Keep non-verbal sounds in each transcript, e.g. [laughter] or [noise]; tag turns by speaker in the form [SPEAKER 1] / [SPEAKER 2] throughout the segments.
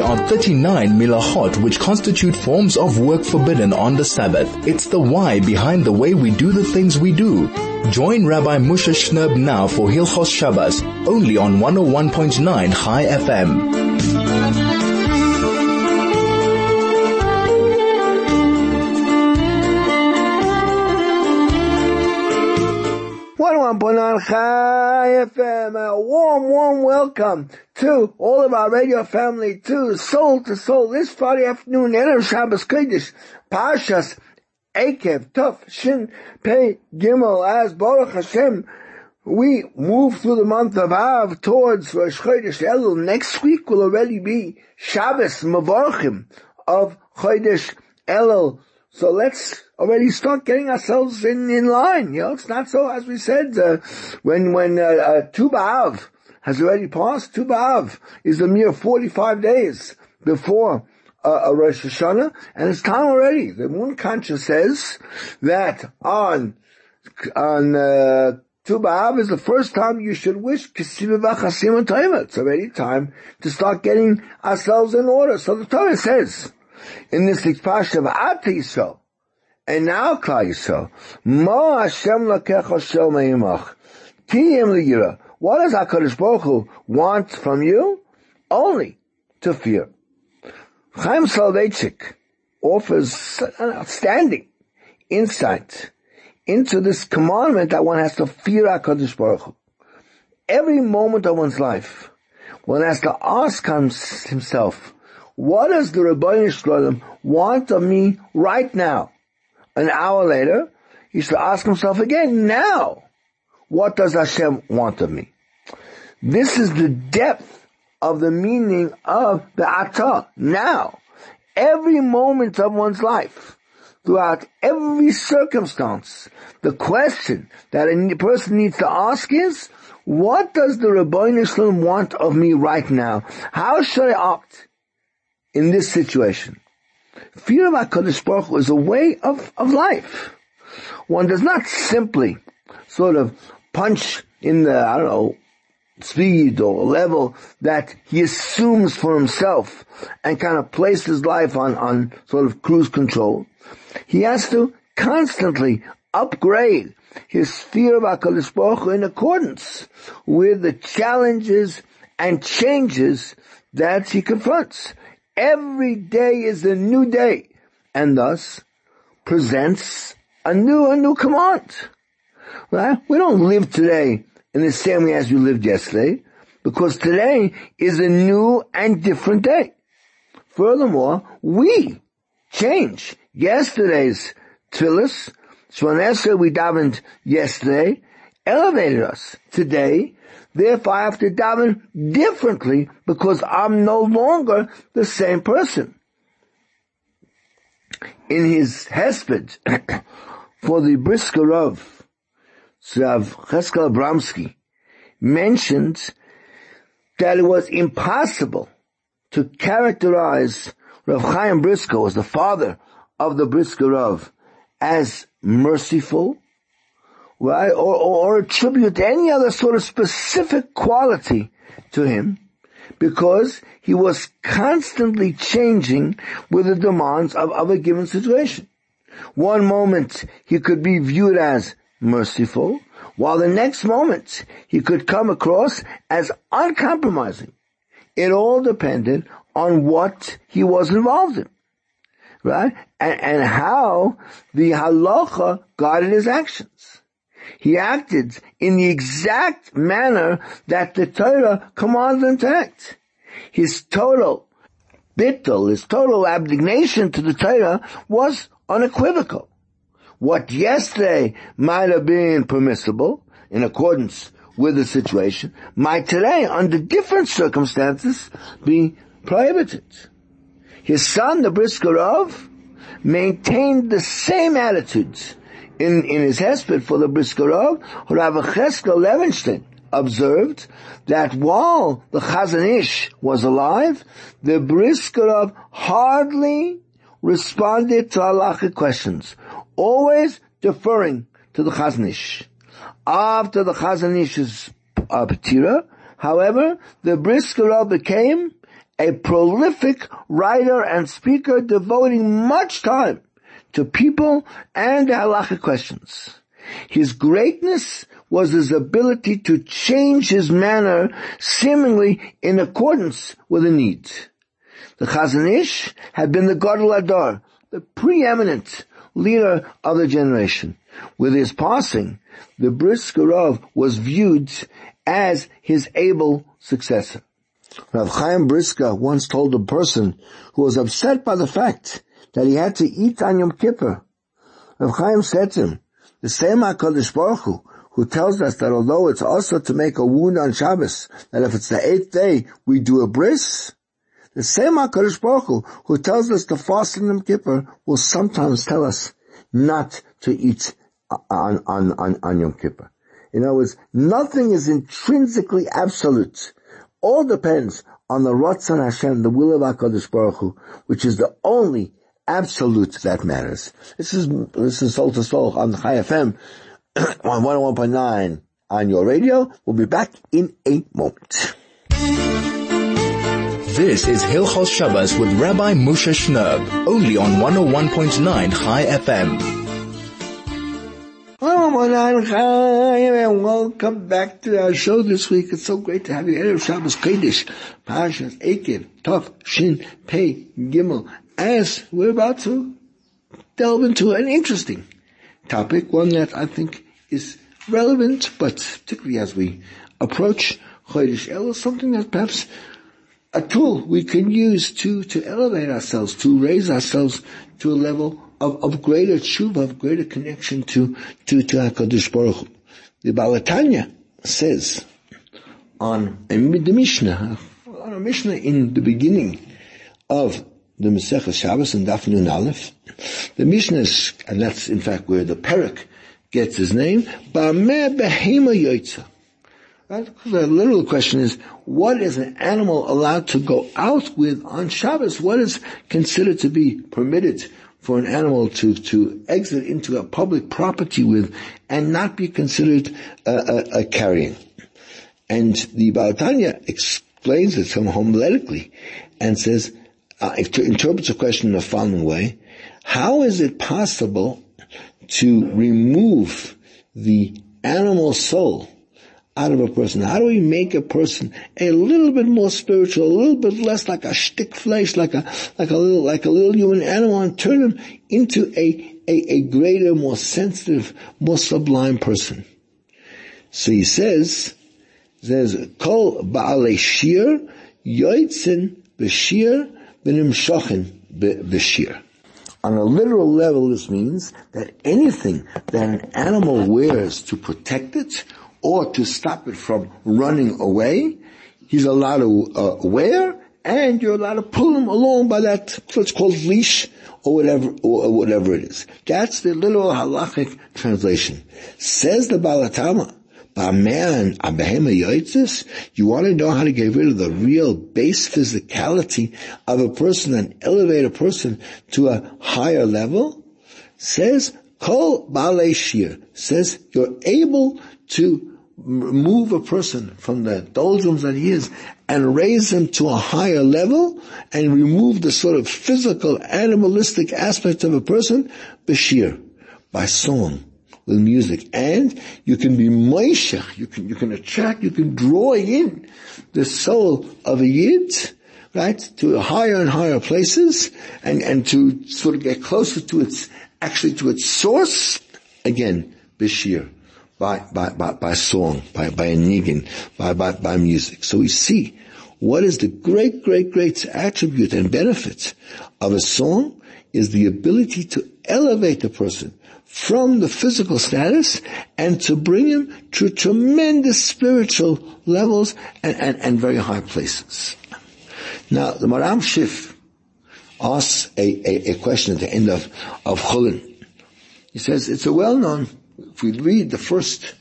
[SPEAKER 1] There are 39 melachot which constitute forms of work forbidden on the Sabbath. It's the why behind the way we do the things we do. Join Rabbi Moshe Shnerb now for Hilchos Shabbos, only on 101.9 Chai FM.
[SPEAKER 2] Bonan Chai FM. A warm, warm welcome to all of our radio family, to Soul to Soul, this Friday afternoon, Erev Shabbos Kodesh, Parshas Eikev, Tov, Shin, Pei, Gimel, as Baruch Hashem, we move through the month of Av towards Rosh Chodesh Elul. Next week will already be Shabbos Mevorchim of Chodesh Elul. So let's already start getting ourselves in, in line. You know, it's not so, as we said, uh, when, when, uh, uh, Tu has already passed, Tu B'Av is a mere 45 days before uh, Rosh Hashanah, and it's time already. The Munkatcher says that on, on, uh, is the first time you should wish It's already time to start getting ourselves in order. So the Torah says, in this expression of Ati Yisrael, and now, Klal Yisrael, Mo Hashem lakecha shel meimach. Liyira. What does HaKadosh Baruch Hu want from you? Only to fear. Chaim Soloveitchik offers an outstanding insight into this commandment that one has to fear HaKadosh Baruch Hu. Every moment of one's life, one has to ask himself, what does the Ribono Shel Olam want of me right now? An hour later, he should ask himself again, now, what does Hashem want of me? This is the depth of the meaning of the Atah. Now, every moment of one's life, throughout every circumstance, the question that a person needs to ask is, what does the Ribono Shel Olam want of me right now? How should I act in this situation? Fear of HaKadosh Baruch Hu is a way of, of life. One does not simply sort of punch in the, I don't know, speed or level that he assumes for himself and kind of place his life on, on sort of cruise control. He has to constantly upgrade his fear of HaKadosh Baruch in accordance with the challenges and changes that he confronts. Every day is a new day and thus presents a new, a new command. Right? We don't live today in the same way as we lived yesterday because today is a new and different day. Furthermore, we change yesterday's tefillis. Shmonesra we davened yesterday elevated us. Today, Therefore, I have to daven differently because I'm no longer the same person. In his hesped [coughs] for the Briskerov, Rav Cheskel Abramsky mentioned that it was impossible to characterize Rav Chaim Brisker as the father of the Briskerov as merciful, right, or, or, or attribute any other sort of specific quality to him, because he was constantly changing with the demands of, of a given situation. One moment he could be viewed as merciful, while the next moment he could come across as uncompromising. It all depended on what he was involved in. Right? And, and how the halacha guided his actions. He acted in the exact manner that the Torah commanded him to act. His total bittul, his total abnegation to the Torah was unequivocal. What yesterday might have been permissible in accordance with the situation might today, under different circumstances, be prohibited. His son, the Briskerov, maintained the same attitudes in, in his hesped for the Briskerov, Rav Cheskel Levenstein observed that while the Chazon Ish was alive, the Briskerov hardly responded to halachic questions, always deferring to the Chazon Ish. After the Chazon Ish's uh, However, the Briskerov became a prolific writer and speaker devoting much time to people and halachic questions. His greatness was his ability to change his manner seemingly in accordance with the needs. The Chazon Ish had been the Gadol HaDor, the preeminent leader of the generation. With his passing, the Briskerov was viewed as his able successor. Rav Chaim Brisker once told a person who was upset by the fact that he had to eat on Yom Kippur. Rav Chaim said to him, the same HaKadosh Baruch Hu, who tells us that although it's also to make a wound on Shabbos, that if it's the eighth day, we do a bris, the same HaKadosh Baruch Hu, who tells us to fast in Yom Kippur, will sometimes tell us not to eat on, on, on, on Yom Kippur. In other words, nothing is intrinsically absolute. All depends on the Ratzon Hashem, the will of HaKadosh Baruch Hu, which is the only absolute that matters. This is, this is Soul to Soul on Chai FM [clears throat] on 101.9 on your radio. We'll be back in a moment.
[SPEAKER 1] This is Hilchos Shabbos with Rabbi Moshe Shnerb, only on 101.9 Chai FM.
[SPEAKER 2] And welcome back to our show this week. It's so great to have you. Erev Shabbos Kodesh, Parshas Ekev, Tov, Shin, Pei, Gimel, as we're about to delve into an interesting topic, one that I think is relevant, but particularly as we approach Chodesh Elul, something that perhaps a tool we can use to, to elevate ourselves, to raise ourselves to a level of, of greater tshuva, of greater connection to, to, to HaKadosh Baruch Hu. The Baal HaTanya says on the Mishnah, on a Mishnah in the beginning of the Masechah Shabbos and Daf Nun Aleph, the Mishnah is, and that's in fact where the Perek gets his name, Ba'meh Behema Yoitza. The literal question is, what is an animal allowed to go out with on Shabbos? What is considered to be permitted for an animal to, to exit into a public property with and not be considered a, a, carrying. And the Baal HaTanya explains it from homiletically and says, uh, interprets the question in the following way, how is it possible to remove the animal soul out of a person? How do we make a person a little bit more spiritual, a little bit less like a stick flesh, like a, like a little, like a little human animal and turn him into a, a, a greater, more sensitive, more sublime person? So he says, says, kol ba'alei shir, yoitzin b'shir, v'nimshochen b'shir. On a literal level, this means that anything that an animal wears to protect it or to stop it from running away, he's allowed to uh, wear, and you're allowed to pull him along by that what's called leash or whatever or whatever it is. That's the literal halachic translation. Says the Baal HaTanya. Man, you want to know how to get rid of the real base physicality of a person and elevate a person to a higher level? Says, Kol Bale Shir, says you're able to move a person from the doldrums that he is and raise him to a higher level and remove the sort of physical animalistic aspect of a person, Bashir, by song, with music. And you can be moishech, you can, you can attract, you can draw in the soul of a yid, right, to higher and higher places and, and to sort of get closer to its, actually to its source, again, Bashir by, by, by, by song, by, by a by, by, by music. So we see what is the great, great, great attribute and benefit of a song is the ability to elevate the person from the physical status and to bring him to tremendous spiritual levels and, and, and very high places. Now, the Maharam Shif asks a, a, a, question at the end of, of Chulin. He says, it's a well-known if we read the first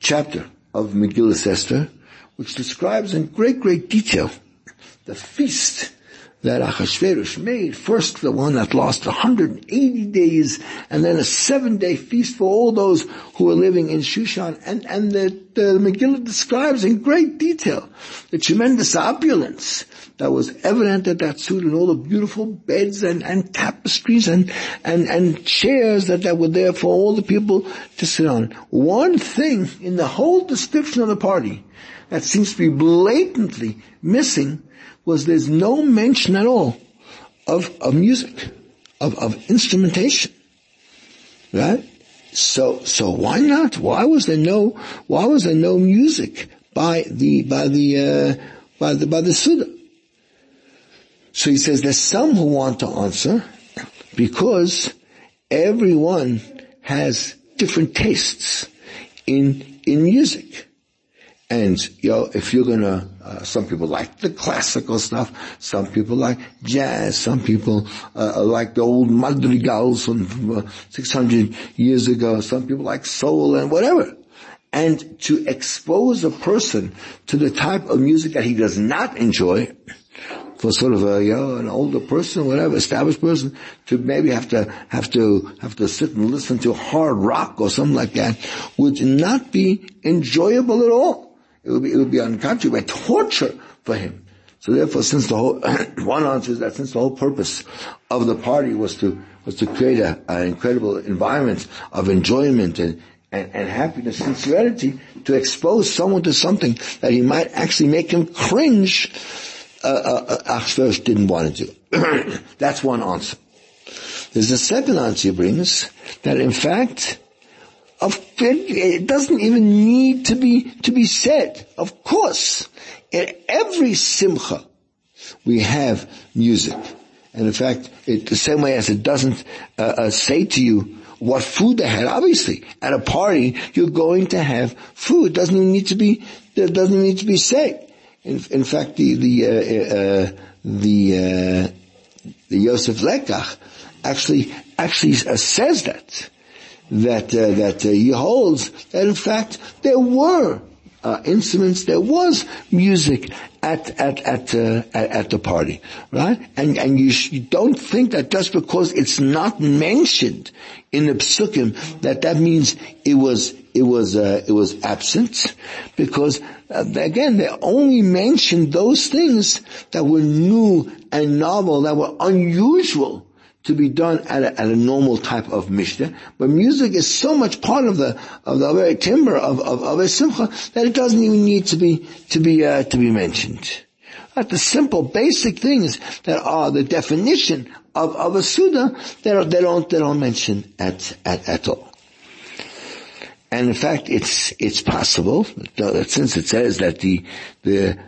[SPEAKER 2] chapter of Megillah Esther, which describes in great, great detail the feast that Achashverosh made. First the one that lost 180 days and then a seven day feast for all those who were living in Shushan. And, and the, Megillah describes in great detail the tremendous opulence that was evident at that suit and all the beautiful beds and, and tapestries and, and, and chairs that, that were there for all the people to sit on. One thing in the whole description of the party that seems to be blatantly missing was there's no mention at all of, of music, of, of instrumentation. Right? So, so why not? Why was there no, why was there no music by the, by the, uh, by the, by the Suda? So he says there's some who want to answer because everyone has different tastes in, in music. And, you know, if you're gonna, uh, some people like the classical stuff, some people like jazz, some people uh, like the old madrigals from uh, 600 years ago, some people like soul and whatever. And to expose a person to the type of music that he does not enjoy, for sort of a, you know, an older person, whatever, established person, to maybe have to, have to, have to sit and listen to hard rock or something like that, would not be enjoyable at all. It would be, it would be unconscionable, torture for him. So therefore, since the whole, [clears throat] one answer is that since the whole purpose of the party was to, was to create an incredible environment of enjoyment and, and, and happiness serenity, to expose someone to something that he might actually make him cringe, uh, uh, uh didn't want to do. [clears throat] That's one answer. There's a second answer he brings, that in fact, of, it doesn't even need to be, to be said. Of course, in every simcha, we have music. And in fact, it, the same way as it doesn't uh, uh, say to you what food they had, obviously, at a party, you're going to have food. It doesn't need to be, it doesn't need to be said. In, in fact, the, the, uh, uh the, uh, the Yosef Lekach actually, actually uh, says that that uh, that uh, he holds that in fact there were uh, instruments, there was music at at at uh, at, at, the party, right? And and you, sh- you, don't think that just because it's not mentioned in the psukim that that means it was it was uh, it was absent, because uh, again they only mentioned those things that were new and novel, that were unusual to be done at a, at a normal type of mishnah, but music is so much part of the of the very timber of, of, of a simcha that it doesn't even need to be to be uh, to be mentioned. At the simple, basic things that are the definition of, of a suda, they don't they don't they don't mention at at, at all. And in fact, it's it's possible that since it says that the the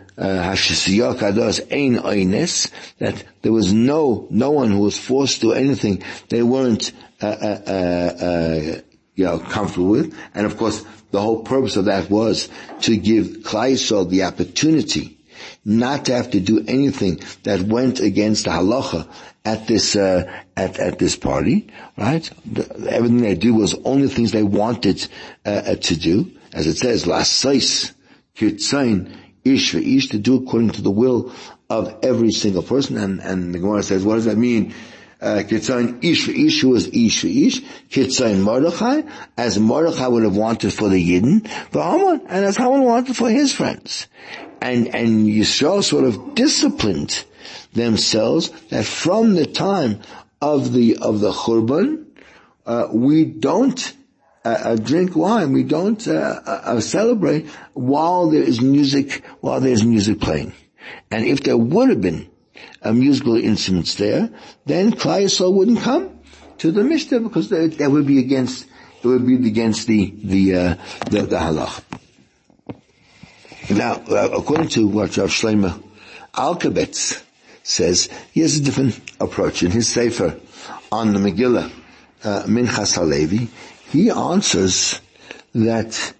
[SPEAKER 2] that there was no, no one who was forced to do anything they weren't, uh, uh, uh, uh, you know, comfortable with. And of course, the whole purpose of that was to give Klaisol the opportunity not to have to do anything that went against the halacha at this uh, at at this party, right? The, everything they do was only things they wanted uh, uh to do, as it says, last size, kitzain ish for ish to do according to the will of every single person. And, and the Gemara says, what does that mean? Uh, Kitzayin ish for ish, who is ish for ish? Kitzayin Mordechai, as Mordechai would have wanted for the Yidden, but Haman, and as Haman wanted for his friends. And, and Yisrael sort of disciplined themselves that from the time of the, of the Churban, uh, we don't uh, drink wine. We don't uh, uh, celebrate while there is music, while there's music playing. And if there would have been musical instruments there, then Klai wouldn't come to the Mishnah because that would be against, it would be against the, the, uh, the, the halach. Now, uh, according to what Rav Shlomo Alkabetz says, he has a different approach. In his Sefer on the Megillah, uh, Minchas Halevi, he answers that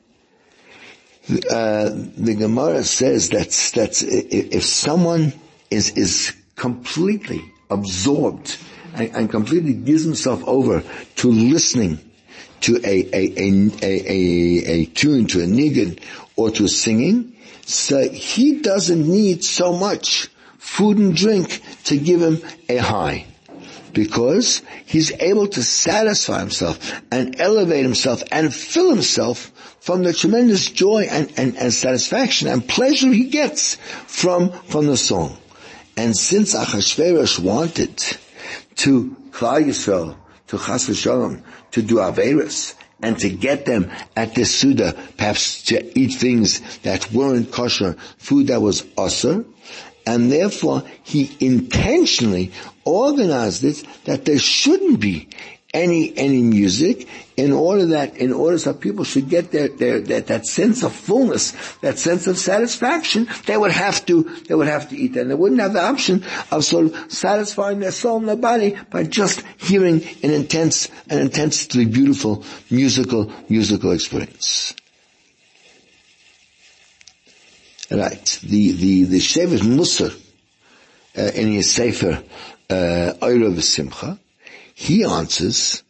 [SPEAKER 2] uh, the Gemara says that that if someone is is completely absorbed and, and, completely gives himself over to listening to a a, a, a, a tune, to a niggun or to singing, so he doesn't need so much food and drink to give him a high. Because he's able to satisfy himself and elevate himself and fill himself from the tremendous joy and, and, and satisfaction and pleasure he gets from, from the song. And since Achashverosh wanted to Klal Yisrael, to Chas v'Shalom, to do Averis, and to get them at the Suda, perhaps to eat things that weren't kosher, food that was usher, and therefore he intentionally organized it that there shouldn't be any any music in order that in order so people should get their, their, their, that sense of fullness, that sense of satisfaction, they would have to they would have to eat. And they wouldn't have the option of sort of satisfying their soul and their body by just hearing an intense an intensely beautiful musical musical experience. Right. The the the Shevet Musar uh, in his Sefer uh, Eirav Simcha, he answers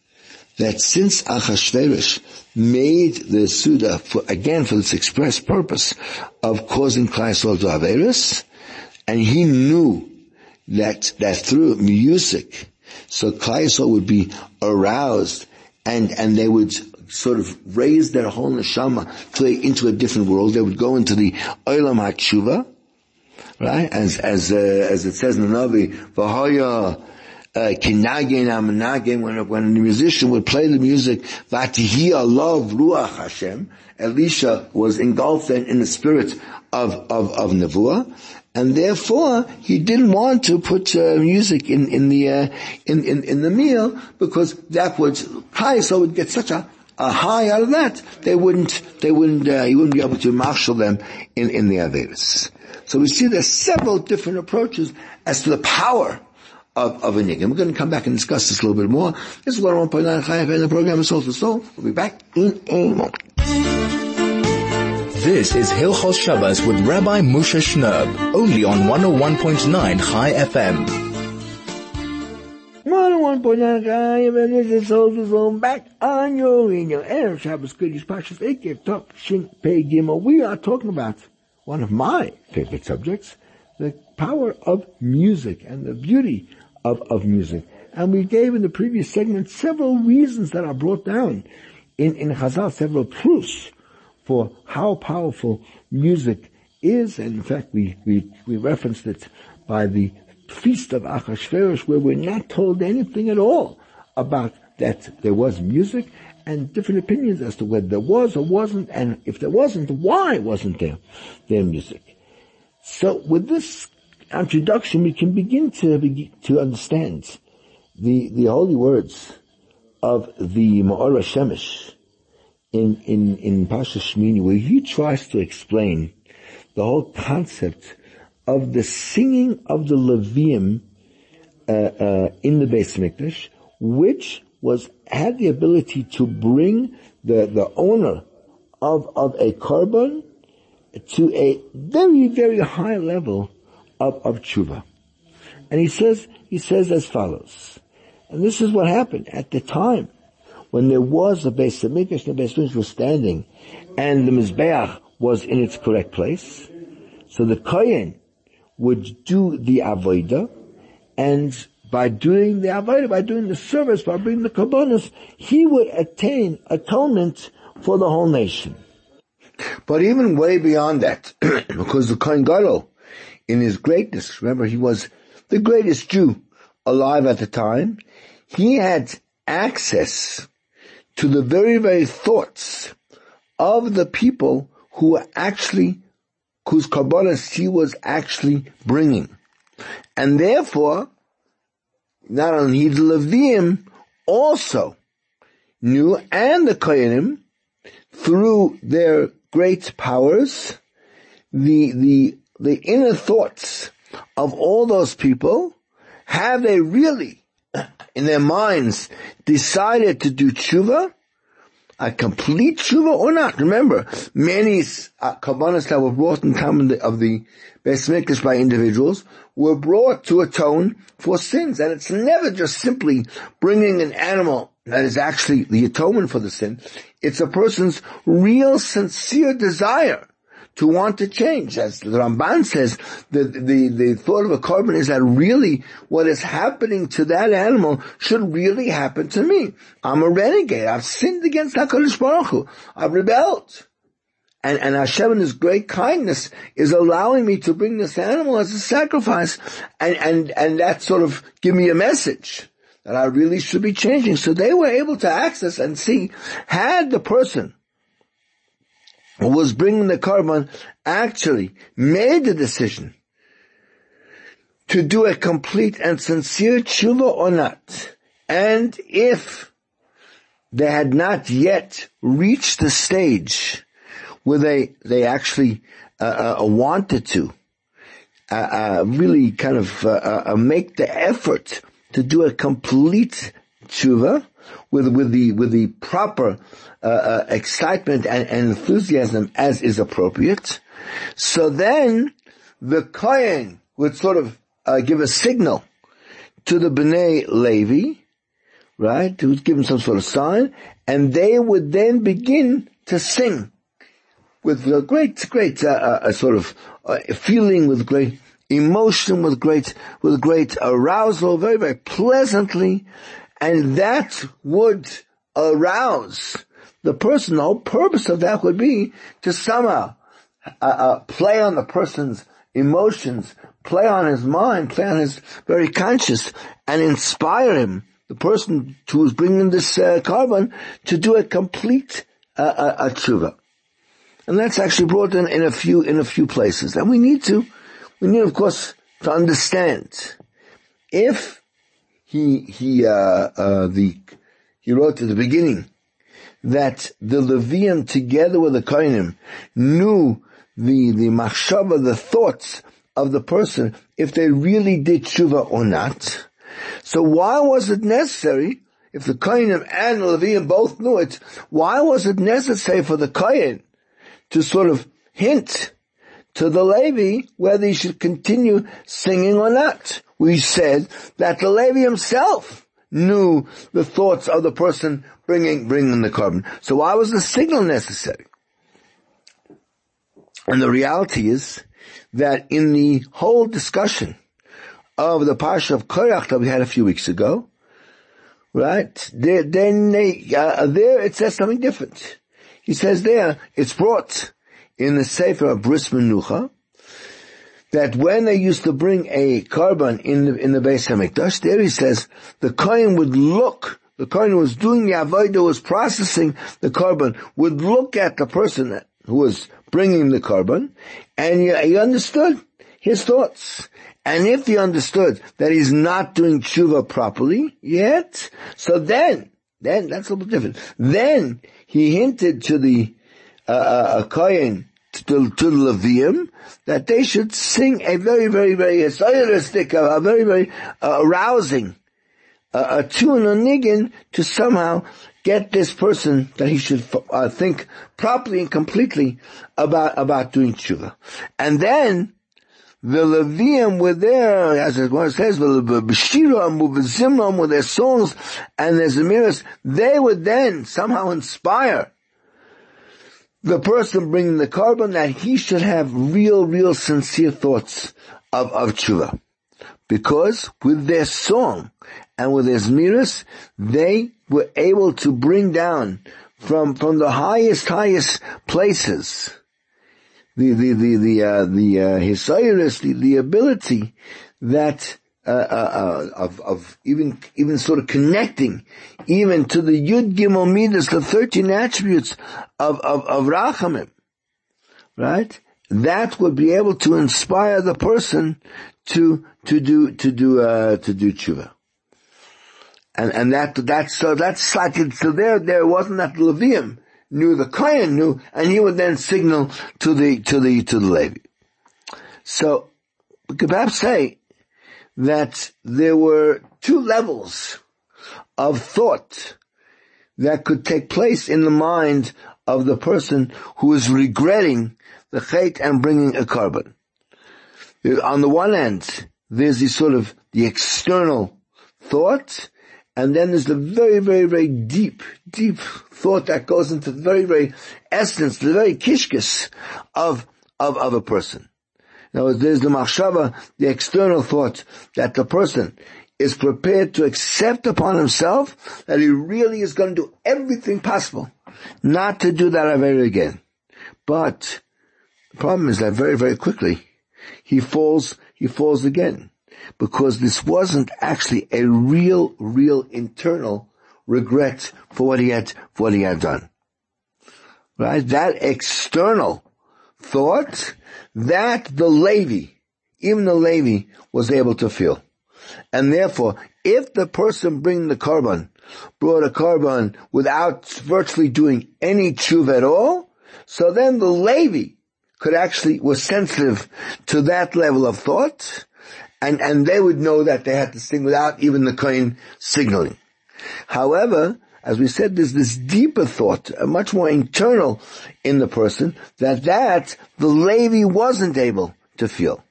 [SPEAKER 2] that since Achashverosh made the Suda for, again for this express purpose of causing Klaisol to Averis, and he knew that, that through music, so Klaisol would be aroused and, and they would sort of raise their whole neshama into a different world. They would go into the Olam HaTshuva, right? As, as, uh, as it says in the Navi, V'hoya, uh, kinagin when, when the musician would play the music, vatihia love ruach Hashem, Elisha was engulfed in, in the spirit of, of, of Nevuah, and therefore he didn't want to put uh, music in in the uh, in, in in the meal because that would it would get such a a high out of that, they wouldn't, they wouldn't, uh, you wouldn't be able to marshal them in, in the Averis. So we see there's several different approaches as to the power of, of a niggun. We're going to come back and discuss this a little bit more. This is 101.9 Chai FM, the program is to Soul. We'll be back in a moment.
[SPEAKER 1] This is Hilchos Shabbos with Rabbi Moshe Shnerb, only on 101.9 Chai FM.
[SPEAKER 2] 101.9 Chai FM, this is Soul to Soul, back on your radio. Erev Shabbos Pashas Ekev Top Shin Pei Gimel. We are talking about one of my favorite subjects, the power of music and the beauty of, of music. And we gave in the previous segment several reasons that are brought down in, in Chazal, several proofs for how powerful music is. And in fact, we, we, we referenced it by the feast of Achashverosh where we're not told anything at all about that there was music and different opinions as to whether there was or wasn't, and if there wasn't, why wasn't there their music. So with this introduction, we can begin to to understand the the holy words of the Maor VaShemesh in in in Pasha Shmini, where he tries to explain the whole concept of the singing of the Levium uh, uh, in the Beis Mikdash, which was had the ability to bring the the owner of of a korban to a very very high level of, of tshuva. And he says, he says as follows, and this is what happened at the time when there was a Beis Hamikdash, the Beis Hamikdash was standing, and the Mizbeach was in its correct place. So the Kohen would do the Avodah, and by doing the Avodah, by doing the service, by bringing the Kabbanis, he would attain atonement for the whole nation. But even way beyond that, [clears throat] because the Kohen Gadol in his greatness. Remember, he was the greatest Jew alive at the time. He had access to the very, very thoughts of the people who were actually, whose Kabbalah she was actually bringing. And therefore, not only the Levium also knew, and the Kohanim, through their great powers, the, the the inner thoughts of all those people, have they really, in their minds, decided to do tshuva? A complete tshuva or not? Remember, many uh, that were brought in time of the, of the Beis by individuals were brought to atone for sins. And it's never just simply bringing an animal that is actually the atonement for the sin. It's a person's real sincere desire to want to change. As the Ramban says, the, the, the thought of a korban is that really what is happening to that animal should really happen to me. I'm a renegade. I've sinned against HaKadosh Baruch Hu. I've rebelled. And, and Hashem in His great kindness is allowing me to bring this animal as a sacrifice and, and, and that sort of give me a message that I really should be changing. So they were able to access and see, had the person who was bringing the korban actually made the decision to do a complete and sincere tshuva or not, and if they had not yet reached the stage where they they actually uh, uh, wanted to uh, uh really kind of uh, uh, make the effort to do a complete tshuva with with the with the proper excitement and, and, enthusiasm as is appropriate. So then the kohen would sort of give a signal to the bnei Levi, right? To give them some sort of sign, and they would then begin to sing with a great, great uh, uh, sort of uh, feeling, with great emotion, with great, with great arousal, very, very pleasantly, and that would arouse the person. The whole purpose of that would be to somehow uh, uh, play on the person's emotions, play on his mind, play on his very conscious, and inspire him, the person who is bringing this uh, korban, to do a complete uh, a tshuva. And that's actually brought in, in a few, in a few places. And we need to, we need of course to understand if he, he, uh, uh, the, he wrote at the beginning that the Levium together with the Kohanim knew the, the machshava, the thoughts of the person, if they really did tshuva or not. So why was it necessary, if the Kohanim and the Levium both knew it, why was it necessary for the Kohen to sort of hint to the Levi whether he should continue singing or not. We said that the Levi himself knew the thoughts of the person bringing, bringing the korban. So why was the signal necessary? And the reality is that in the whole discussion of the Pasha of Korach that we had a few weeks ago, right, there, then they, uh, there it says something different. He says there, it's brought in the Sefer of Bris Menucha, that when they used to bring a korban in the, in the Beis HaMikdash, there he says, the Kohen would look, the Kohen was doing the Avodah, was processing the korban, would look at the person who was bringing the korban, and he, he understood his thoughts. And if he understood that he's not doing tshuva properly yet, so then, then that's a little different. Then he hinted to the uh, uh, a kohen to, to the Levium that they should sing a very, very, very esoteristic, a, a very, very uh, arousing a tune, a niggin, to somehow get this person that he should uh, think properly and completely about about doing tshuva, and then the Levium were there, as it says, B'shiram, Zimram with their songs and their zemiras, they would then somehow inspire the person bringing the korban that he should have real, real sincere thoughts of, of tshuva. Because with their song and with their zemiras, they were able to bring down from, from the highest, highest places the the the the uh, the uh, the, the ability that uh, uh, uh, of of even even sort of connecting even to the Yud Gimel Midas, the thirteen attributes of of of Rachamim, right? That would be able to inspire the person to to do to do uh, to do tshuva. And and that that's so that's like so there there wasn't that Levium knew, the Kohen knew, and he would then signal to the, to the, to the Levi. So, we could perhaps say that there were two levels of thought that could take place in the mind of the person who is regretting the chait and bringing a korban. On the one end, there's the sort of the external thought, and then there's the very, very, very deep, deep thought that goes into the very, very essence, the very kishkis of, of, of a person. Now there's the machshava, the external thought that the person is prepared to accept upon himself that he really is going to do everything possible not to do that Avera again. But the problem is that very, very quickly he falls, he falls again because this wasn't actually a real, real internal regret for what he had, for what he had done. Right? That external thought, that the Levi, even the Levi was able to feel. And therefore, if the person bringing the korban brought a korban without virtually doing any tshuva at all, so then the Levi could actually, was sensitive to that level of thought, and, and they would know that they had to sing without even the Kohen signaling. However, as we said, there's this deeper thought, much more internal in the person, that that the Levi wasn't able to feel.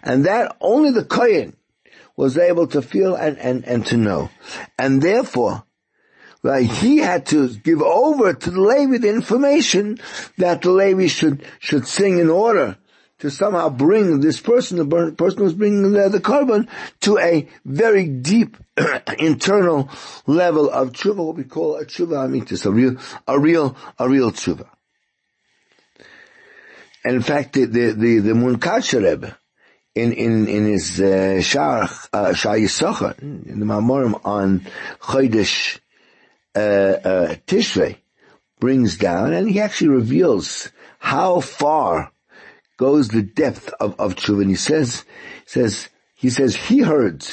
[SPEAKER 2] And that only the Kohen was able to feel and, and, and to know. And therefore, right, he had to give over to the Levi the information that the Levi should, should sing in order to somehow bring this person, the person who's bringing the, the korban, to a very deep [clears throat] internal level of tshuva, what we call a tshuva amitis, a real, a real, a real tshuva. And in fact, the, the, the, the Munkatcher Rebbe, in, in, in his, uh, Shar, uh, Yisachar, in the Mamorim on Chodesh, uh, uh, Tishrei, brings down, and he actually reveals how far goes the depth of, of tshuva. And he says, says, he says he heard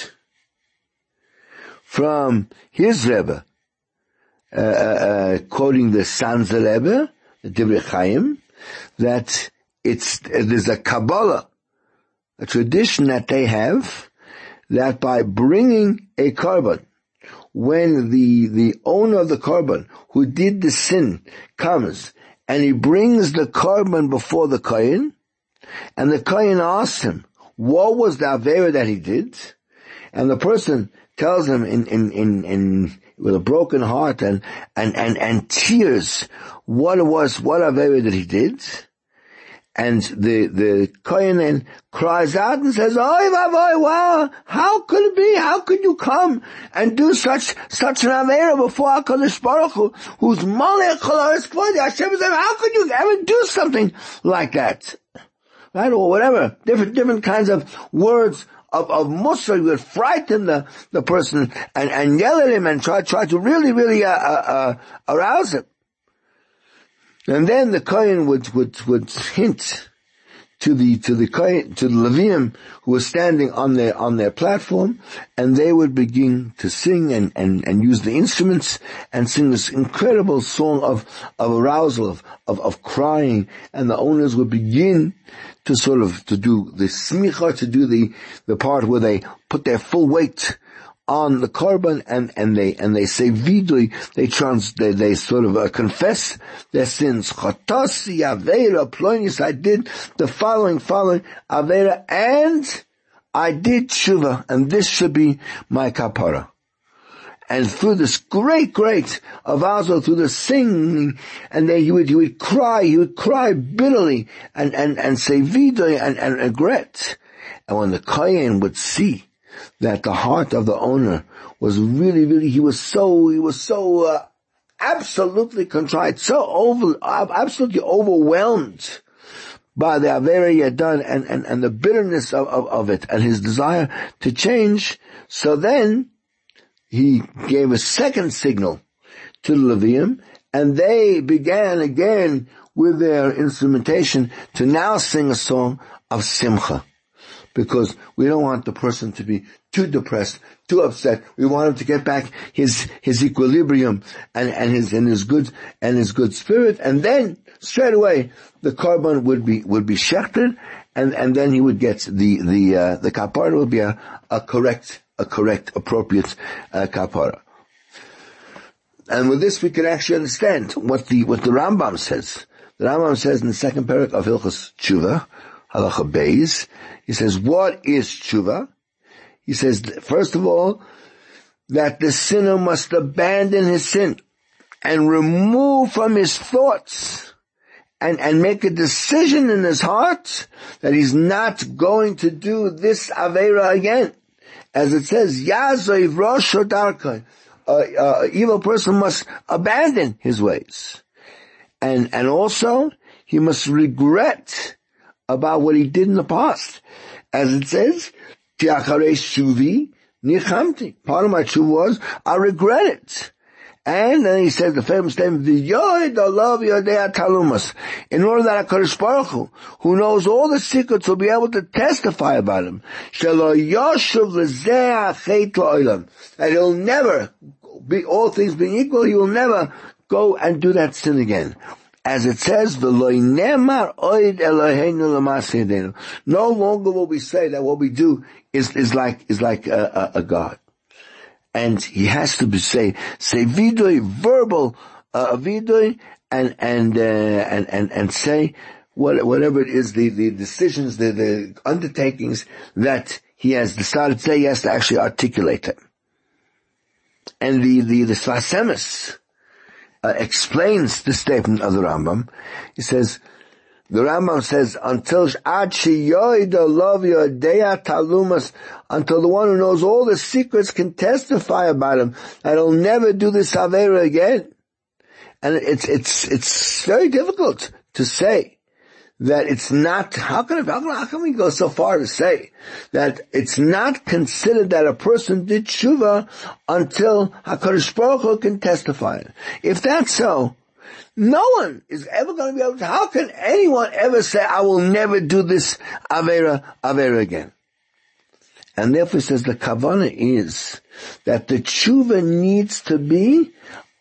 [SPEAKER 2] from his Rebbe, uh, uh, uh quoting the Sanzer Rebbe, the Divrei Chaim, that it's, there's a Kabbalah a tradition that they have that by bringing a korban, when the, the owner of the korban who did the sin comes and he brings the korban before the kohen, and the kohen asks him, what was the avera that he did? And the person tells him in, in, in, in, with a broken heart and, and, and, and tears what was, what avera that he did. And the, the Kohen then cries out and says, Oy vavoy, wow, how could it be? How could you come and do such, such an Avera before HaKadosh Baruch Hu, who's Chalaris Hashem said, how could you ever do something like that? Right? Or whatever. Different, different kinds of words of, of Musa would frighten the, the person and, and yell at him and try, try to really, really, uh, uh, uh, arouse him. And then the Kohen would, would, would hint to the, to the to the Levium who were standing on their, on their platform and they would begin to sing and, and, and use the instruments and sing this incredible song of, of arousal, of, of, of crying. And the owners would begin to sort of, to do the smicha, to do the, the part where they put their full weight on the korban and, and they, and they say vidui, they trans, they, they sort of uh, confess their sins. Chotasi avera ploinis, I did the following, following avera and I did tshuva and this should be my kapara. And through this great, great avazo, through the singing, and then he would, he would cry, he would cry bitterly and, and, and say vidui and, and regret. And when the Kohen would see that the heart of the owner was really, really, he was so, he was so, uh, absolutely contrite, so over, absolutely overwhelmed by the Avera he had done and, and, and the bitterness of, of, of it and his desire to change. So then he gave a second signal to the Levium and they began again with their instrumentation to now sing a song of Simcha because we don't want the person to be too depressed, too upset. We want him to get back his, his equilibrium and, and his, and his good, and his good spirit. And then straight away the korban would be, would be shechted and, and then he would get the, the, uh, the kapara would be a, a correct, a correct, appropriate, uh, kapara. And with this we can actually understand what the, what the Rambam says. The Rambam says in the second paragraph of Hilchas Tshuva, Halacha Beis, he says, what is tshuva? He says, first of all, that the sinner must abandon his sin and remove from his thoughts and, and make a decision in his heart that he's not going to do this Avera again. As it says, Yazoiv Rosh Darkai. A evil person must abandon his ways. And, and also, he must regret about what he did in the past. As it says, Tiachare Shuvi Nichamti. Part of my truth was, I regret it. And then he says the famous statement, the Yoid love Yodea Talumas. In order that HaKadosh Baruch Hu, who knows all the secrets, will be able to testify about him. Shelo Yoshuv That he'll never, be, all things being equal, he will never go and do that sin again. As it says, No longer will we say that what we do is, is like, is like a, a, a God. And he has to be say say vidoi verbal uh, and and uh, and and and say what, whatever it is the the decisions the the undertakings that he has decided to say he has to actually articulate them. And the the the Sfas Emes uh, explains the statement of the Rambam he says the Rambam says, until ad yoida love yodea talumas, until the one who knows all the secrets can testify about him, that he'll never do this avera again. And it's, it's, it's very difficult to say that it's not, how can, how can, we go so far to say that it's not considered that a person did tshuva until HaKadosh Baruch Hu can testify. it? If that's so, no one is ever going to be able to, how can anyone ever say, I will never do this Avera, Avera again? And therefore says the Kavana is that the tshuva needs to be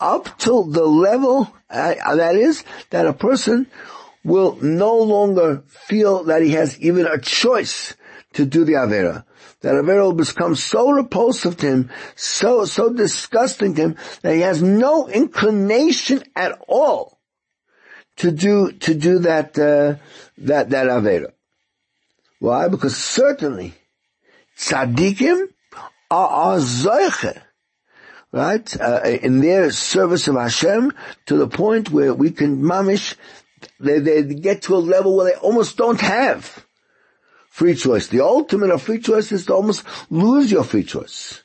[SPEAKER 2] up till the level, uh, that is, that a person will no longer feel that he has even a choice to do the Avera that Avera will become so repulsive to him, so, so disgusting to him, that he has no inclination at all to do, to do that, uh, that, that Avera. Why? Because certainly, tzaddikim are, are right? Uh, in their service of Hashem to the point where we can mamish, they, they get to a level where they almost don't have free choice. The ultimate of free choice is to almost lose your free choice.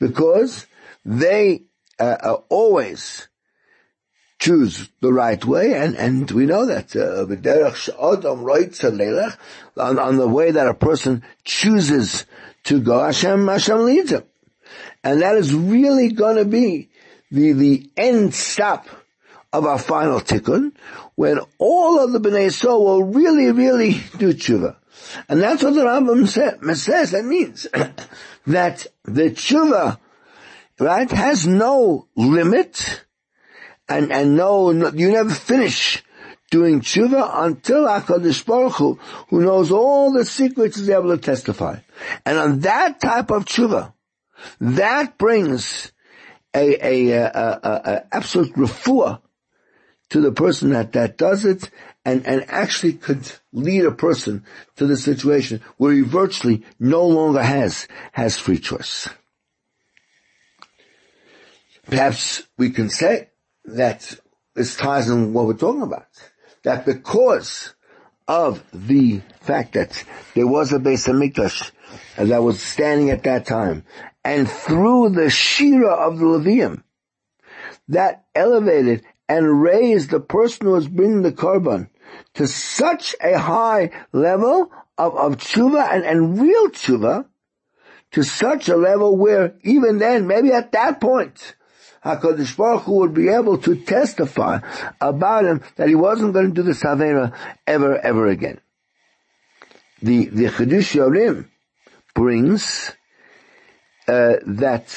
[SPEAKER 2] Because they uh, uh, always choose the right way, and, and we know that uh, on, on the way that a person chooses to go, Hashem, Hashem leads him. And that is really going to be the, the end stop of our final tikkun, when all of the Bnei Yisrael will really, really do tshuva. And that's what the Rambam says. That means [coughs] that the tshuva, right, has no limit and, and no, no you never finish doing tshuva until HaKadosh Baruch Hu, who knows all the secrets, is able to testify. And on that type of tshuva, that brings a, a, a, a, a absolute refuah to the person that, that does it and, and actually could lead a person to the situation where he virtually no longer has, has free choice. Perhaps we can say that this ties in what we're talking about. That because of the fact that there was a Beis Hamikdash that was standing at that time, and through the Shira of the Levium, that elevated and raised the person who is bringing the korban to such a high level of, of tshuva and, and real tshuva, to such a level where even then, maybe at that point, HaKadosh Baruch Hu would be able to testify about him that he wasn't going to do the Savera ever, ever again. The, the Chiddushei HaRim brings, uh, that,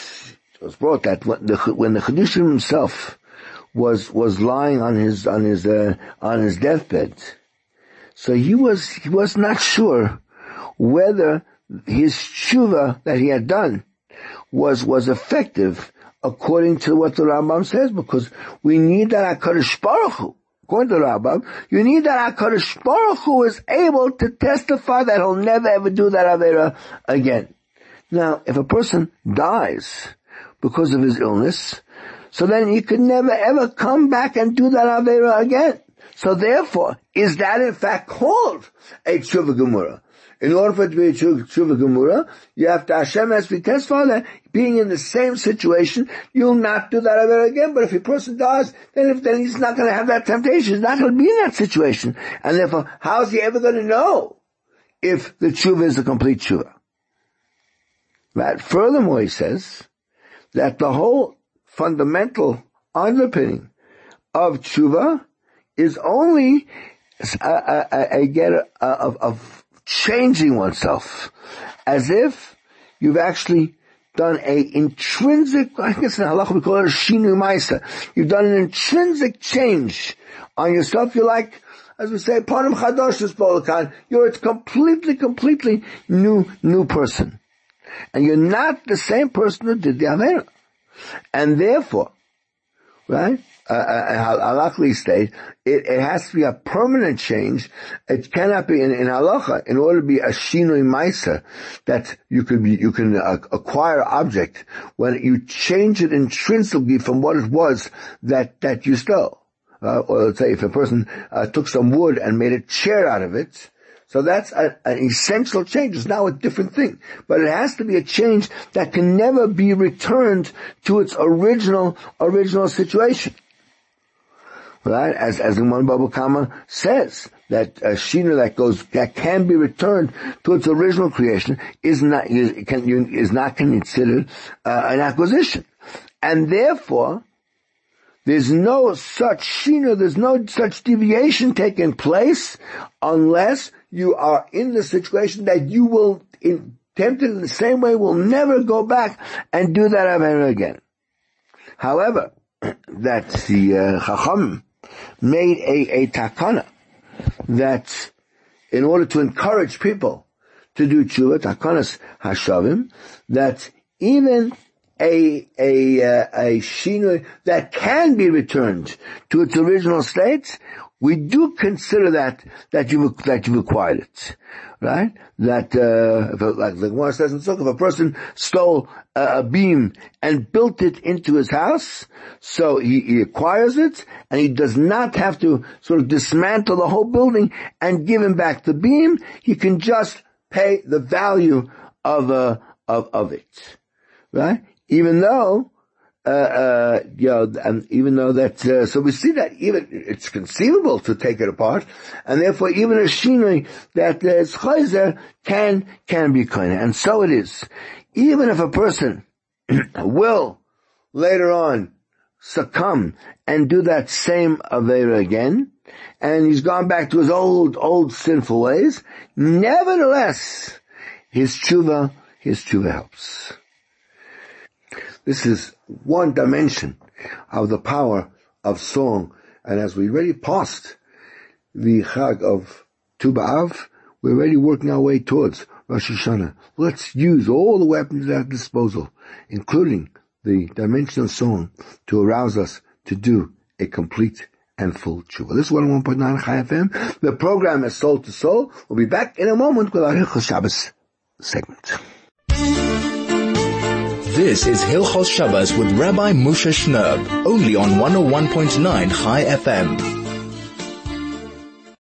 [SPEAKER 2] was brought that when the, when the Chidush himself was was lying on his on his uh, on his deathbed. So he was he was not sure whether his tshuva that he had done was was effective according to what the Rambam says, because we need that Hakadosh Baruch Hu. According to the Rambam, you need that Hakadosh Baruch Hu is able to testify that he'll never ever do that avera again. Now, if a person dies because of his illness, so then he could never ever come back and do that Avera again. So therefore, is that in fact called a tshuva gemura? In order for it to be a tshuva gemura, you have to, Hashem has to testify that being in the same situation, you'll not do that ever again. But if a person does, then if, then he's not going to have that temptation. He's not going to be in that situation. And therefore, how is he ever going to know if the tshuva is a complete tshuva? Right? Furthermore, he says that the whole fundamental underpinning of tshuva is only a, a, a, get of, changing oneself, as if you've actually done a intrinsic, I guess in halacha we call it a shinu maisa. You've done an intrinsic change on yourself. You're like, as we say, panim chadosh is You're a completely, completely new, new person. And you're not the same person who did the Avera. And therefore, right, uh, uh, uh state, it, it, has to be a permanent change. It cannot be in, in halacha, in order to be a shinoi maisa, that you could be, you can uh, acquire object when you change it intrinsically from what it was that, that you stole. Uh, or let's say if a person uh, took some wood and made a chair out of it, so that's a, an essential change. It's now a different thing. But it has to be a change that can never be returned to its original, original situation. Right? As, as Imam Bava Kama says, that a shina that goes, that can be returned to its original creation is not, is, can, is not considered uh, an acquisition. And therefore, there's no such shina, there's no such deviation taking place unless you are in the situation that you will, in, tempted in the same way, will never go back and do that ever again. However, [clears throat] that the uh, Chacham made a, a takana that in order to encourage people to do tshuva, takanas hashavim, that even a a uh, a shinui that can be returned to its original state we do consider that that you that you've acquired it, right? That uh, if, like the Gemara says in Sukkah, if a person stole a, a, beam and built it into his house, so he, he, acquires it, and he does not have to sort of dismantle the whole building and give him back the beam. He can just pay the value of uh, of of it, right? Even though uh, uh, you know, and even though that, uh, so we see that even, it's conceivable to take it apart, and therefore even a shinui that is chayzer can, can be kind and so it is. Even if a person [clears throat] will later on succumb and do that same Avera again, and he's gone back to his old, old sinful ways, nevertheless, his tshuva, his tshuva helps. This is one dimension of the power of song. And as we already passed the Chag of Tu B'Av, we're already working our way towards Rosh Hashanah. Let's use all the weapons at our disposal, including the dimension of song, to arouse us to do a complete and full tshuva. This is 101.9 Chai FM. The program is Soul to Soul. We'll be back in a moment with our Hilchos Shabbos segment.
[SPEAKER 1] This is Hilchos Shabbos with Rabbi Moshe Shnerb, only on 101.9 Chai FM.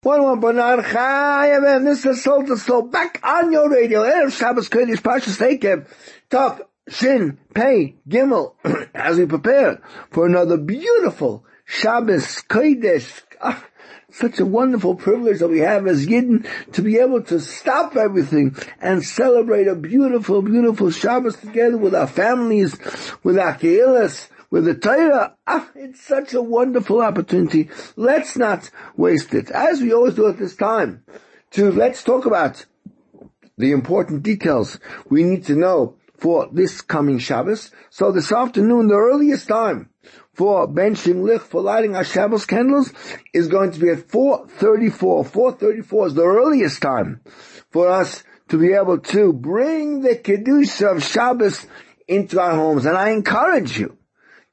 [SPEAKER 2] 101.9 Chai FM, this is Soul Soul, back on your radio, Erev Shabbos Kodesh Pashas Eikev, Talk, Shin, Pei, Gimel, [clears throat] as we prepare for another beautiful Shabbos Kodesh, ah, such a wonderful privilege that we have as Yidden to be able to stop everything and celebrate a beautiful, beautiful Shabbos together with our families, with our Keilas, with the Torah. Ah, it's such a wonderful opportunity. Let's not waste it. As we always do at this time, to let's talk about the important details we need to know for this coming Shabbos. So this afternoon, the earliest time, for benching lich for lighting our Shabbos candles is going to be at 4.34. 4.34 is the earliest time for us to be able to bring the Kedusha of Shabbos into our homes. And I encourage you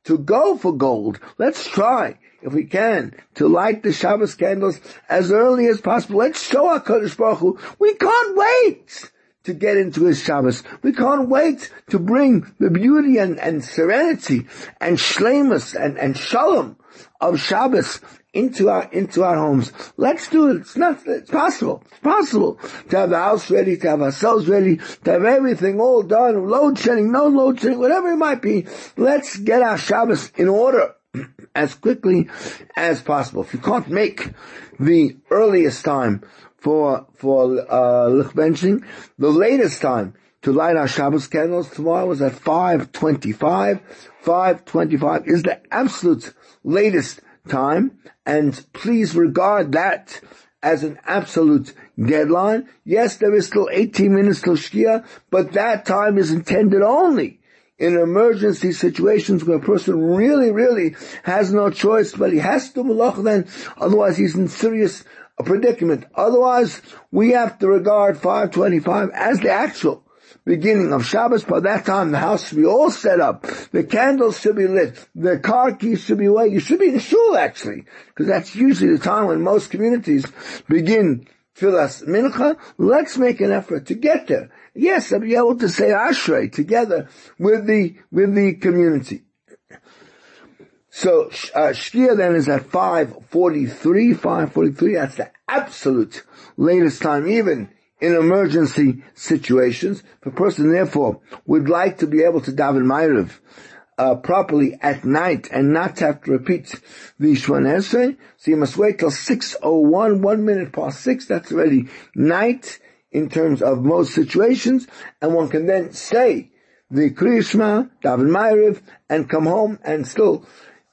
[SPEAKER 2] to go for gold. Let's try, if we can, to light the Shabbos candles as early as possible. Let's show our Kodesh Baruch Hu. We can't wait to get into his Shabbos. We can't wait to bring the beauty and, and serenity and shlemus and, and shalom of Shabbos into our into our homes. Let's do it. It's not. It's possible. It's possible to have the house ready, to have ourselves ready, to have everything all done. Load shedding, no load shedding, whatever it might be. Let's get our Shabbos in order [clears throat] as quickly as possible. If you can't make the earliest time for for uh, benching, the latest time to light our Shabbos candles tomorrow is at 5.25. 5.25 is the absolute latest time, and please regard that as an absolute deadline. Yes, there is still 18 minutes till Shkia, but that time is intended only in emergency situations where a person really, really has no choice, but he has to malach then, otherwise he's in serious predicament. Otherwise, we have to regard 525 as the actual beginning of Shabbos. By that time, the house should be all set up. The candles should be lit. The car keys should be away. You should be in shul, actually, because that's usually the time when most communities begin Filas Mincha. Let's make an effort to get there. Yes, I'll be able to say Ashrei together with the, with the community. So, uh, Shkia then is at 5.43, 5.43, that's the absolute latest time, even in emergency situations. If a person therefore would like to be able to daven Ma'ariv, uh, properly at night and not have to repeat the Shwan so you must wait till 6.01, one minute past six, that's already night in terms of most situations, and one can then say the Kriyishma, daven Ma'ariv, and come home and still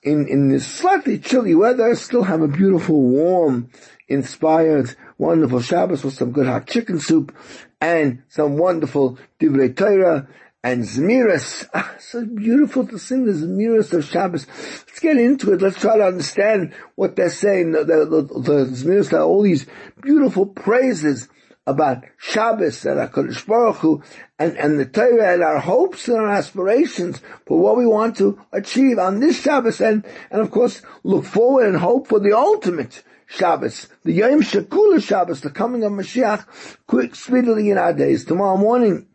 [SPEAKER 2] in, in this slightly chilly weather, still have a beautiful, warm, inspired wonderful Shabbos with some good hot chicken soup and some wonderful Divrei Torah and Zmiris. Ah, so beautiful to sing the Zmiris of Shabbos. Let's get into it. Let's try to understand what they're saying. The, the, the, the Zmiris all these beautiful praises about Shabbos and HaKadosh Baruch Hu and, and the Torah and our hopes and our aspirations for what we want to achieve on this Shabbos and, and of course look forward and hope for the ultimate Shabbos, the Yom Shekula Shabbos, the coming of Mashiach, quick, speedily in our days. Tomorrow morning,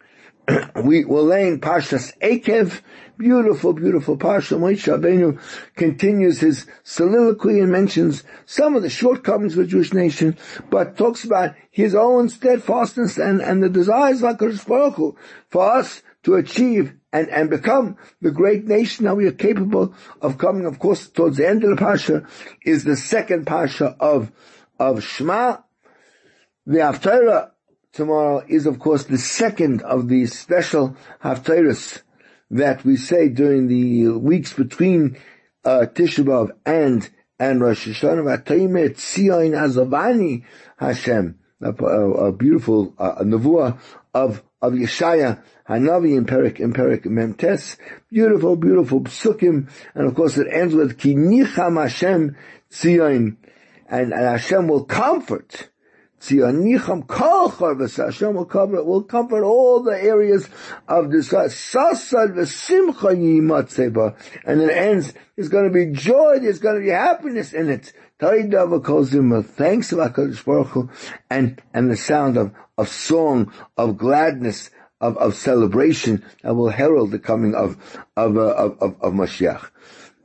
[SPEAKER 2] [clears throat] we will lay in Pashas Eikev, beautiful, beautiful Pasha. Moshe Rabbeinu continues his soliloquy and mentions some of the shortcomings of the Jewish nation, but talks about his own steadfastness and, and the desires of HaKadosh for us to achieve and, and become the great nation that we are capable of coming. Of course, towards the end of the Pasha is the second Pasha of, of Shema. The Haftarah tomorrow is of course the second of these special Haftarahs that we say during the weeks between uh, Tisha B'Av and and Rosh Hashanah. Azavani Hashem, a, a, a beautiful uh, nevuah of of Yeshaya Hanavi in Perik in Perik Memtes. Beautiful, beautiful psukim, and of course it ends with Ki Hashem Tzion, and, and Hashem will comfort. Tzionicham kol charvas Hashem will cover will comfort all the areas of the sasad v'simcha yimatzeba, and it ends. There's going to be joy. There's going to be happiness in it. Thanks to Hakadosh Baruch Hu, and and the sound of of song, of gladness, of, of celebration that will herald the coming of, of, uh, of, of, of Mashiach.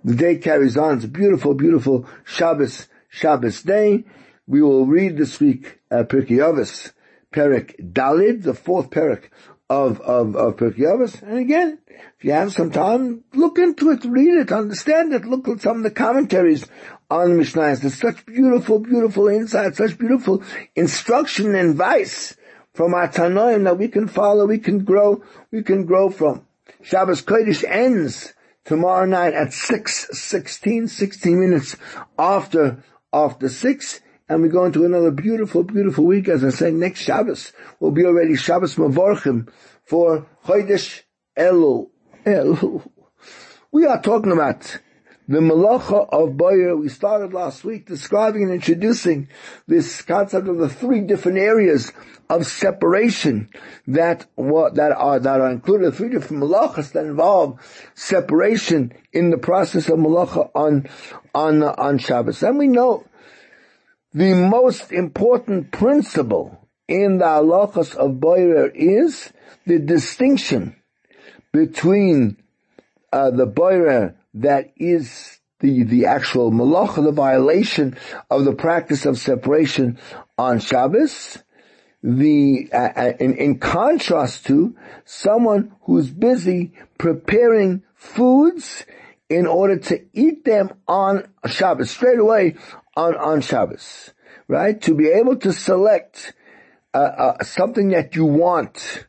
[SPEAKER 2] The day carries on. It's a beautiful, beautiful Shabbos, Shabbos day. We will read this week, uh, Avos, Perik Dalid, the fourth Perik of, of, of Avos. And again, if you have some time, look into it, read it, understand it, look at some of the commentaries on Mishnah. There's such beautiful, beautiful insight, such beautiful instruction and advice from our Tanoim that we can follow, we can grow, we can grow from. Shabbos Kodesh ends tomorrow night at 6, 16, 16 minutes after, after 6, and we go into another beautiful, beautiful week. As I say, next Shabbos will be already Shabbos Mevorchim for Chodesh Elul. Elul. We are talking about the malacha of Boirer, we started last week describing and introducing this concept of the three different areas of separation that what that are that are included, three different malachas that involve separation in the process of malacha on on on Shabbos. And we know the most important principle in the halachas of boirer is the distinction between uh, the boirer that is the, the actual malacha, the violation of the practice of separation on Shabbos, the, uh, uh, in, in contrast to someone who's busy preparing foods in order to eat them on Shabbos, straight away on, on Shabbos, right? To be able to select uh, uh, something that you want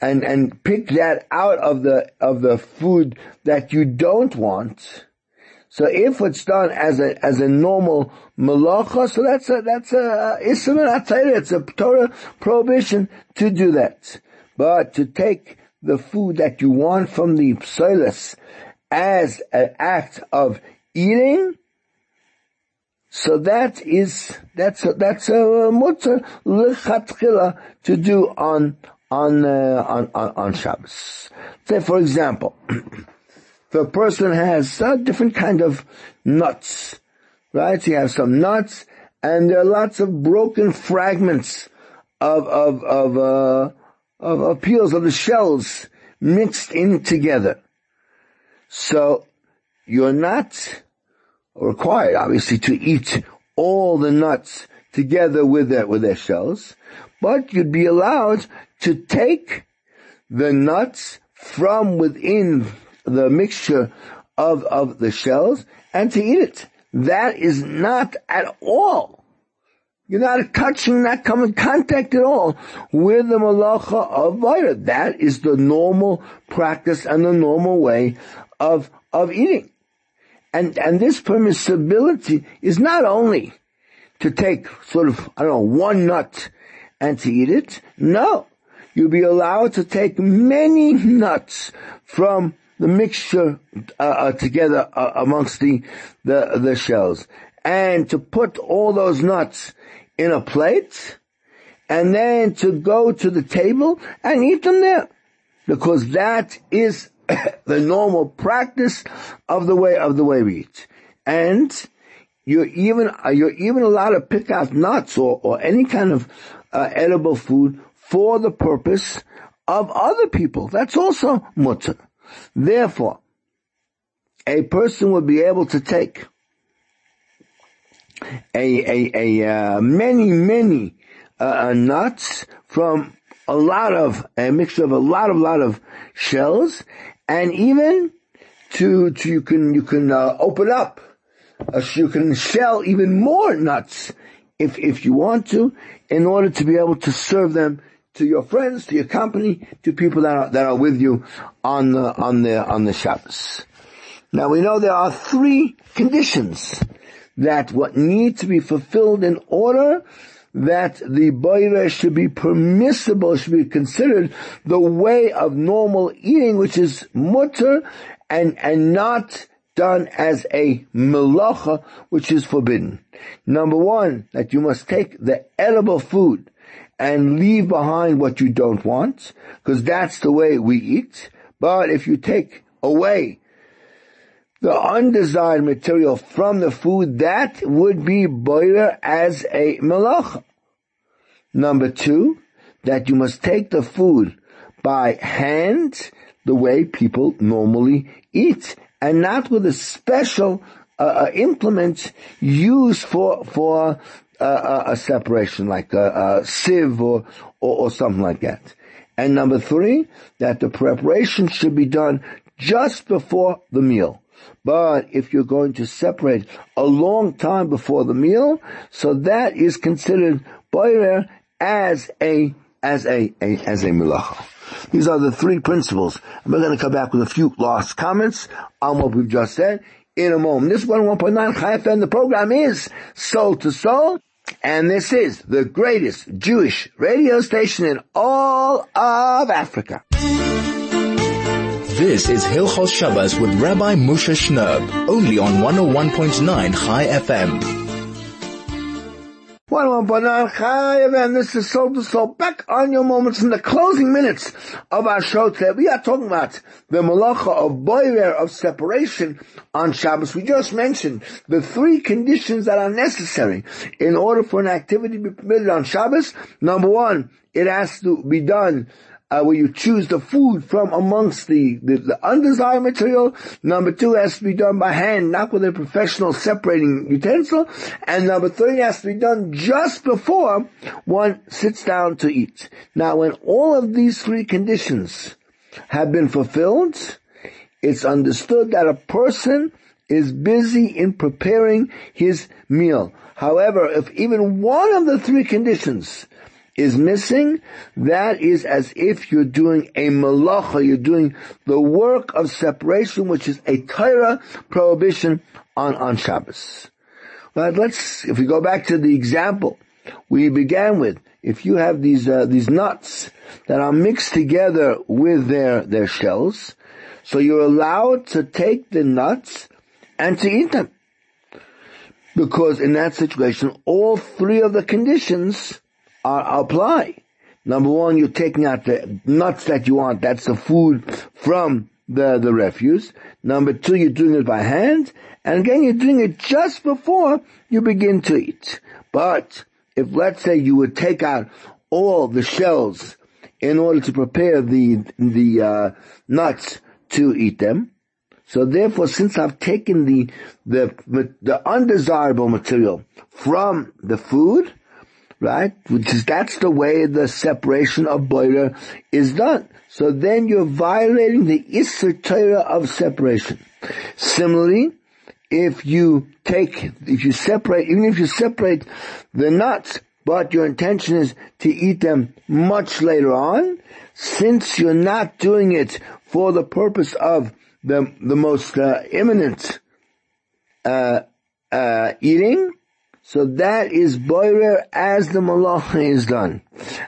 [SPEAKER 2] and, and pick that out of the, of the food that you don't want, so if it's done as a as a normal malacha, so that's a that's a ism and It's a Torah prohibition to do that. But to take the food that you want from the psolis as an act of eating, so that is that's a, that's a mutter lechatchila to do on on, uh, on on on Shabbos. Say for example. [clears throat] a person has a different kind of nuts, right? You have some nuts, and there are lots of broken fragments of of of uh, of, of peels of the shells mixed in together. So you're not required, obviously, to eat all the nuts together with their with their shells, but you'd be allowed to take the nuts from within the mixture of, of the shells and to eat it. That is not at all. You're not touching, not coming in contact at all with the malacha of fire. That is the normal practice and the normal way of, of eating. And, and this permissibility is not only to take sort of, I don't know, one nut and to eat it. No. You'll be allowed to take many nuts from the mixture uh, uh, together uh, amongst the, the the shells, and to put all those nuts in a plate, and then to go to the table and eat them there, because that is [coughs] the normal practice of the way of the way we eat, and you're even you're even allowed to pick out nuts or or any kind of uh, edible food for the purpose of other people. That's also mutter. Therefore, a person would be able to take a, a, a, uh, many, many, uh, uh, nuts from a lot of, a mixture of a lot of, lot of shells, and even to, to you can, you can, uh, open up, uh, you can shell even more nuts if, if you want to, in order to be able to serve them to your friends, to your company, to people that are, that are with you on the, on the, on the Shabbos. Now we know there are three conditions that what need to be fulfilled in order that the boire should be permissible, should be considered the way of normal eating, which is mutter and, and not done as a melacha, which is forbidden. Number one, that you must take the edible food and leave behind what you don't want, because that's the way we eat. But if you take away the undesired material from the food, that would be boirer as a malacha. Number two, that you must take the food by hand, the way people normally eat, and not with a special uh, uh implement used for for uh, a separation, like a, a sieve or, or, or something like that. And number three, that the preparation should be done just before the meal. But if you're going to separate a long time before the meal, so that is considered boirer as a as a, a as a milacha. These are the three principles. And we're going to come back with a few last comments on what we've just said in a moment. This one 1.9 Chai FM, the program is Soul to Soul. And this is the greatest Jewish radio station in all of Africa.
[SPEAKER 1] This is Hilchos Shabbos with Rabbi Moshe Shnerb, only on 101.9 Chai FM.
[SPEAKER 2] 101.9 Shalom, Banan Chayev, and this is Soul to Soul. Back on your moments in the closing minutes of our show today. We are talking about the malacha of boirer, of separation on Shabbos. We just mentioned the three conditions that are necessary in order for an activity to be permitted on Shabbos. Number one, it has to be done uh, where you choose the food from amongst the, the, the, undesired material. Number two has to be done by hand, not with a professional separating utensil. And number three has to be done just before one sits down to eat. Now when all of these three conditions have been fulfilled, it's understood that a person is busy in preparing his meal. However, if even one of the three conditions is missing, that is as if you're doing a malacha, you're doing the work of separation, which is a Torah prohibition on, on Shabbos. But let's, if we go back to the example we began with, if you have these, uh, these nuts that are mixed together with their, their shells, so you're allowed to take the nuts and to eat them. Because in that situation, all three of the conditions are apply. Number one, you're taking out the nuts that you want. That's the food from the, the refuse. Number two, you're doing it by hand. And again, you're doing it just before you begin to eat. But if let's say you would take out all the shells in order to prepare the, the, uh, nuts to eat them, so therefore, since I've taken the, the, the undesirable material from the food, right? Which is, that's the way the separation of boirer is done. So then you're violating the Isser of separation. Similarly, if you take, if you separate, even if you separate the nuts, but your intention is to eat them much later on, since you're not doing it for the purpose of the, the most uh, imminent uh, uh, eating, so that is boirer as the malacha is done.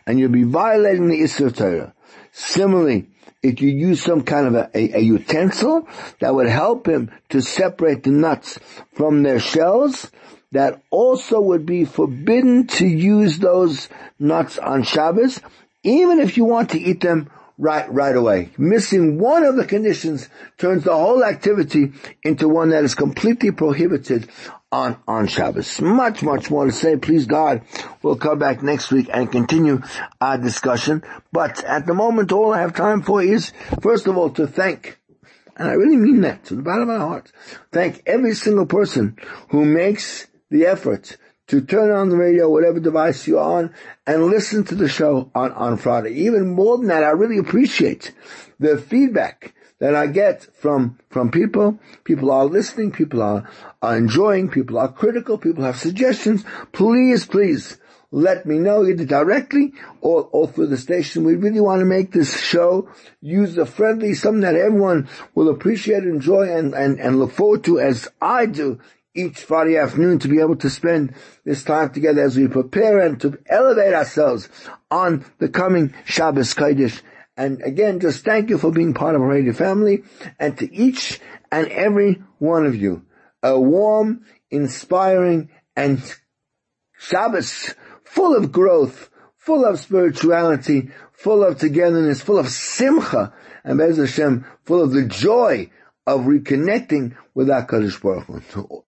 [SPEAKER 2] And you'll be violating the Isser Torah. Similarly, if you use some kind of a, a, a, utensil that would help him to separate the nuts from their shells, that also would be forbidden to use those nuts on Shabbos, even if you want to eat them right, right away. Missing one of the conditions turns the whole activity into one that is completely prohibited on, on Shabbos. Much, much more to say. Please God, we'll come back next week and continue our discussion. But at the moment, all I have time for is, first of all, to thank and I really mean that to the bottom of my heart. Thank every single person who makes the effort to turn on the radio, whatever device you're on, and listen to the show on, on Friday. Even more than that, I really appreciate the feedback that I get from, from people. People are listening, people are, are enjoying, people are critical, people have suggestions. Please, please, let me know either directly or, or through the station. We really want to make this show user friendly, something that everyone will appreciate, enjoy, and, and, and look forward to as I do each Friday afternoon to be able to spend this time together as we prepare and to elevate ourselves on the coming Shabbos Kodesh and again, just thank you for being part of our radio family and to each and every one of you, a warm, inspiring, and Shabbos full of growth, full of spirituality, full of togetherness, full of simcha, and Bez Hashem, full of the joy of reconnecting with our Kadosh Baruch Hu.